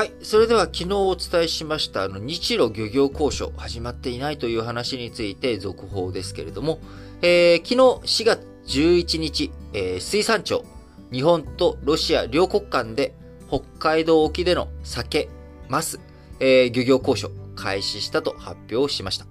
はい。それでは昨日お伝えしました、あの、日露漁業交渉始まっていないという話について続報ですけれども、えー、昨日4月11日、えー、水産庁、日本とロシア両国間で北海道沖での酒、マス、えー、漁業交渉開始したと発表しました。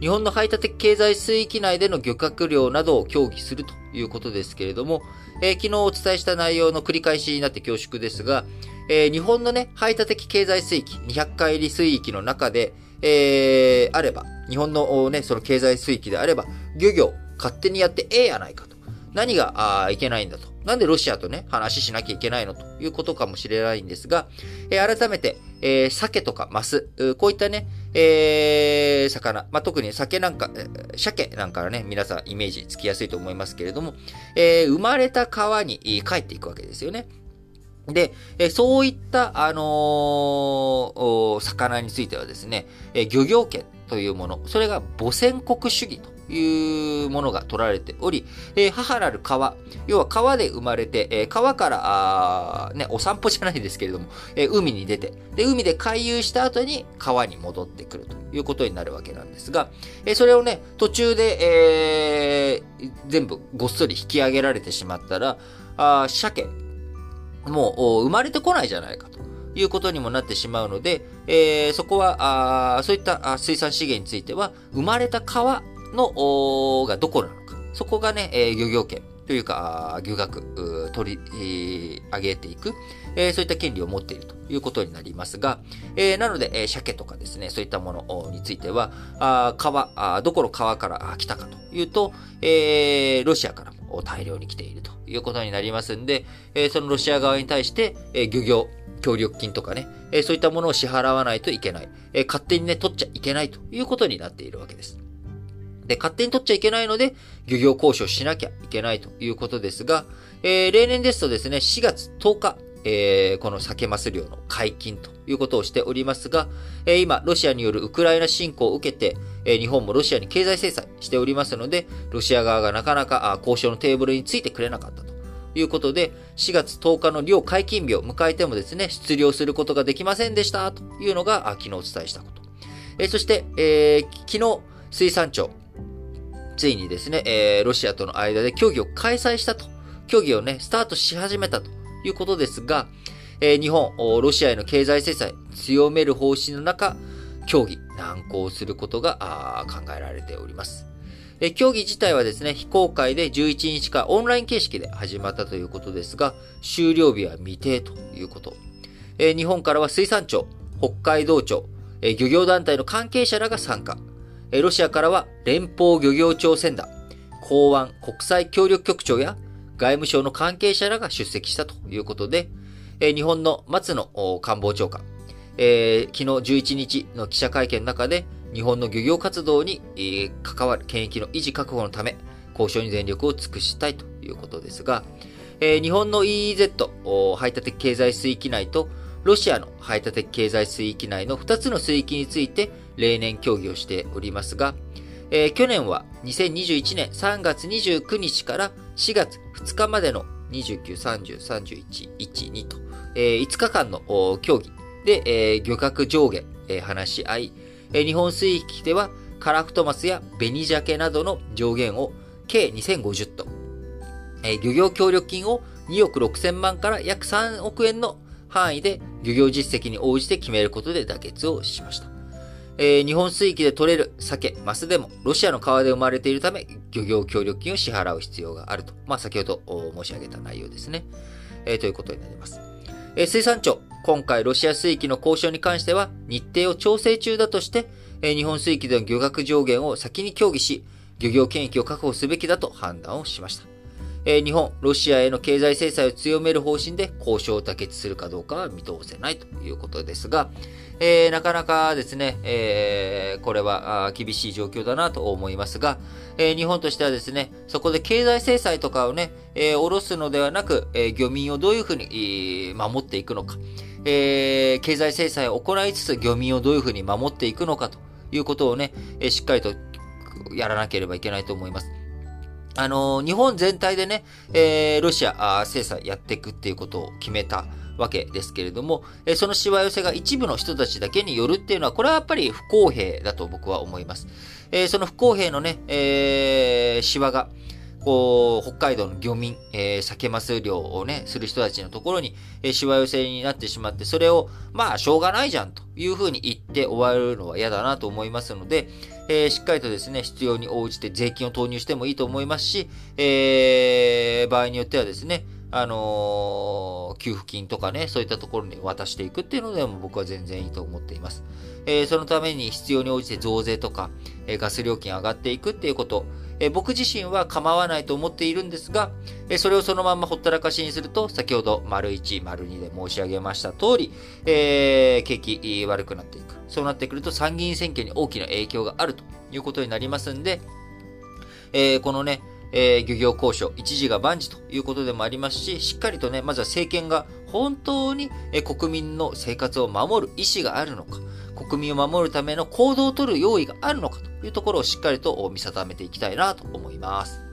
日本の排他的経済水域内での漁獲量などを協議するということですけれども、えー、昨日お伝えした内容の繰り返しになって恐縮ですが、えー、日本のね、排他的経済水域、200海里水域の中で、えー、あれば、日本のね、その経済水域であれば、漁業、勝手にやってええやないかと。何が、あいけないんだと。なんでロシアとね、話しなきゃいけないのということかもしれないんですが、えー、改めて、えー、鮭とかマス、こういったね、えー、魚、まあ、特に鮭なんか、鮭なんかはね、皆さんイメージつきやすいと思いますけれども、えー、生まれた川に帰っていくわけですよね。で、えそういった、あのー、魚についてはですね、え漁業権というもの、それが母宣国主義というものが取られており、え、母なる川、要は川で生まれて、え、川から、あね、お散歩じゃないですけれども、え、海に出て、で、海で回遊した後に川に戻ってくるということになるわけなんですが、え、それをね、途中で、えー、全部ごっそり引き上げられてしまったら、あ鮭、もう生まれてこないじゃないかということにもなってしまうので、えー、そこはあ、そういった水産資源については、生まれた川のがどこなのか。そこがね、えー、漁業権というか、漁学、取り、上げていく、えー、そういった権利を持っているということになりますが、えー、なので、えー、鮭とかですね、そういったものについては、あ川あ、どこの川から来たかというと、えー、ロシアからも大量に来ているということになりますんで、えー、そのロシア側に対して、えー、漁業、協力金とかね、えー、そういったものを支払わないといけない、えー、勝手にね、取っちゃいけないということになっているわけです。で、勝手に取っちゃいけないので、漁業交渉しなきゃいけないということですが、えー、例年ですとですね、4月10日、えー、この酒マス漁の解禁ということをしておりますが、えー、今、ロシアによるウクライナ侵攻を受けて、えー、日本もロシアに経済制裁しておりますので、ロシア側がなかなかあ交渉のテーブルについてくれなかったということで、4月10日の漁解禁日を迎えてもですね、出漁することができませんでしたというのが昨日お伝えしたこと。えー、そして、えー、昨日、水産庁、ついにですね、えー、ロシアとの間で協議を開催したと、協議をね、スタートし始めたということですが、えー、日本、ロシアへの経済制裁強める方針の中、協議難航することが考えられております。え協議自体はですね、非公開で11日からオンライン形式で始まったということですが、終了日は未定ということ。え日本からは水産庁、北海道庁、え漁業団体の関係者らが参加。ロシアからは連邦漁業庁船団、港湾国際協力局長や外務省の関係者らが出席したということで、日本の松野官房長官、えー、昨日11日の記者会見の中で、日本の漁業活動に、関わる権益の維持確保のため、交渉に全力を尽くしたいということですが、えー、日本の EEZ、排他的経済水域内と、ロシアの排他的経済水域内の2つの水域について、例年協議をしておりますが、えー、去年は2021年3月29日から4月2日までの29、30、31、1、2と、えー、5日間の協議で、えー、漁獲上限、えー、話し合い、えー、日本水域ではカラフトマスや紅鮭などの上限を計2050トン、えー、漁業協力金を2億6千万から約3億円の範囲で漁業実績に応じて決めることで妥結をしました。えー、日本水域で取れる鮭、マスでも、ロシアの川で生まれているため、漁業協力金を支払う必要があると。まあ、先ほど申し上げた内容ですね。えー、ということになります。えー、水産庁、今回ロシア水域の交渉に関しては、日程を調整中だとして、え、日本水域での漁獲上限を先に協議し、漁業権益を確保すべきだと判断をしました。えー、日本、ロシアへの経済制裁を強める方針で交渉を妥結するかどうかは見通せないということですが、えー、なかなかですね、えー、これは厳しい状況だなと思いますが、えー、日本としてはですね、そこで経済制裁とかをね、えー、下ろすのではなく、えー、漁民をどういうふうに、守っていくのか、えー、経済制裁を行いつつ漁民をどういうふうに守っていくのかということをね、えー、しっかりとやらなければいけないと思います。あの、日本全体でね、えー、ロシア制裁やっていくっていうことを決めたわけですけれども、えそのしわ寄せが一部の人たちだけによるっていうのは、これはやっぱり不公平だと僕は思います。えその不公平のね、えー、しわが、こう、北海道の漁民、えー、酒マス漁をね、する人たちのところに、えー、しわ寄せになってしまって、それを、まあ、しょうがないじゃんというふうに言って終わるのは嫌だなと思いますので、えー、しっかりとですね、必要に応じて税金を投入してもいいと思いますし、えー、場合によってはですね、あのー、給付金とかね、そういったところに渡していくっていうのでも僕は全然いいと思っています。えー、そのために必要に応じて増税とか、えー、ガス料金上がっていくっていうこと、え僕自身は構わないと思っているんですが、えそれをそのままほったらかしにすると、先ほど丸1、丸2で申し上げました通り、えー、景気悪くなっていく。そうなってくると参議院選挙に大きな影響があるということになりますんで、えー、このね、えー、漁業交渉、一時が万事ということでもありますし、しっかりとね、まずは政権が本当に、え国民の生活を守る意思があるのか、国民を守るための行動を取る用意があるのかというところをしっかりと見定めていきたいなと思います。